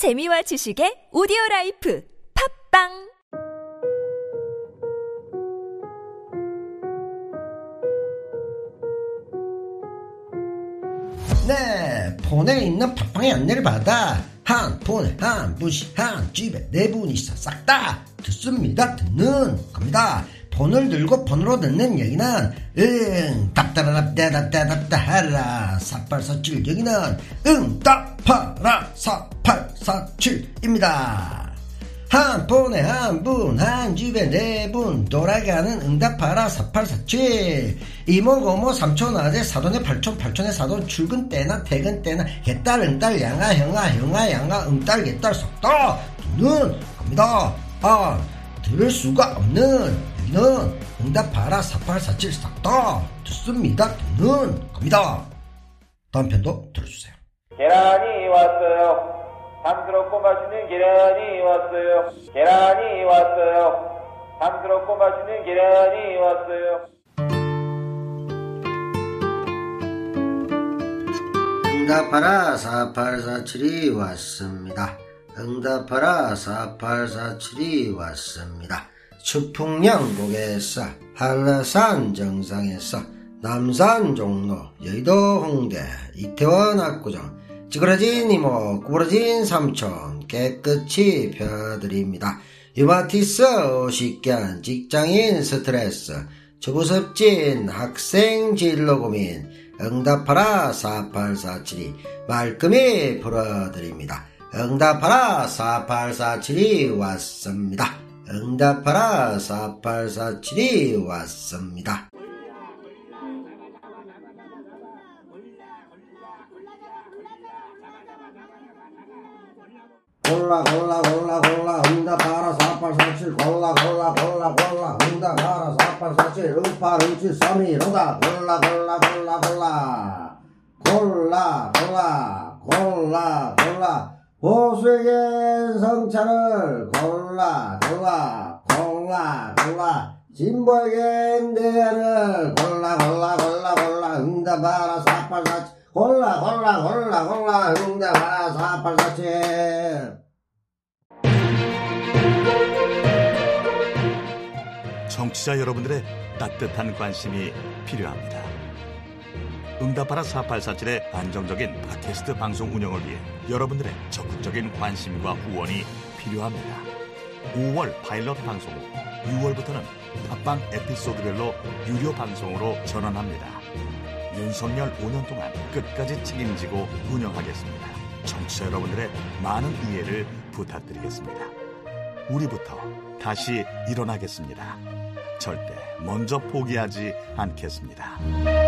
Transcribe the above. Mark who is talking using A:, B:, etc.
A: 재미와 지식의 오디오 라이프 팝빵
B: 네, 폰에 있는 팟빵의 안내를 받아 한 폰에 한 분씩 한 집에 네 분이서 싹 다 듣습니다. 듣는 겁니다. 폰을 들고 폰으로 듣는 얘기는 응 답답답답답답답 하라 4847 여기는 응답하라 4847입니다. 한 폰에 한 분, 한 집에 네 분, 돌아가는 응답하라 4847. 이모, 고모, 삼촌, 아재, 사돈의 팔촌, 팔촌의 사돈, 출근 때나 퇴근 때나, 개딸, 응딸, 양아, 형아, 형아, 양아, 응딸, 개딸, 속다 듣는 겁니다. 아, 들을 수가 없는, 여기는 응답하라 4847 싹다 듣습니다. 듣는 겁니다. 다음 편도 들어주세요.
C: 계란이 왔어요. 담스럽고 맛있는 계란이 왔어요. 계란이 왔어요. 담스럽고 맛있는 계란이 왔어요.
B: 응답하라 4847이 왔습니다. 응답하라 4847이 왔습니다. 추풍양곡에서 한라산 정상에서 남산 종로 여의도 홍대 이태원 압구정 찌그러진 이모 구부러진 삼촌 깨끗이 펴드립니다. 유마티스 50견 직장인 스트레스 주부습진 학생 진로 고민 응답하라 4847이 말끔히 풀어드립니다. 응답하라 4847이 왔습니다. 응답하라 4847이 왔습니다. 골라 골라 골라 골라 응답하라 4847 골라 골라 골라 골라 응답하라 4847 응팔 응칠 3일 응답 골라 골라 골라 골라 골라 골라 골라 골라 보수에겐 성찬을 골라 골라 골라 골라 진보에겐 대안을 골라 골라 골라 골라 응답하라 4847 골라 골라 골라 골라 응답하라 4847
D: 청취자 여러분들의 따뜻한 관심이 필요합니다. 응답하라 4847의 안정적인 팟캐스트 방송 운영을 위해 여러분들의 적극적인 관심과 후원이 필요합니다. 5월 파일럿 방송 후 6월부터는 팟빵 에피소드별로 유료 방송으로 전환합니다. 윤석열 5년 동안 끝까지 책임지고 운영하겠습니다. 청취자 여러분들의 많은 이해를 부탁드리겠습니다. 우리부터 다시 일어나겠습니다. 절대 먼저 포기하지 않겠습니다.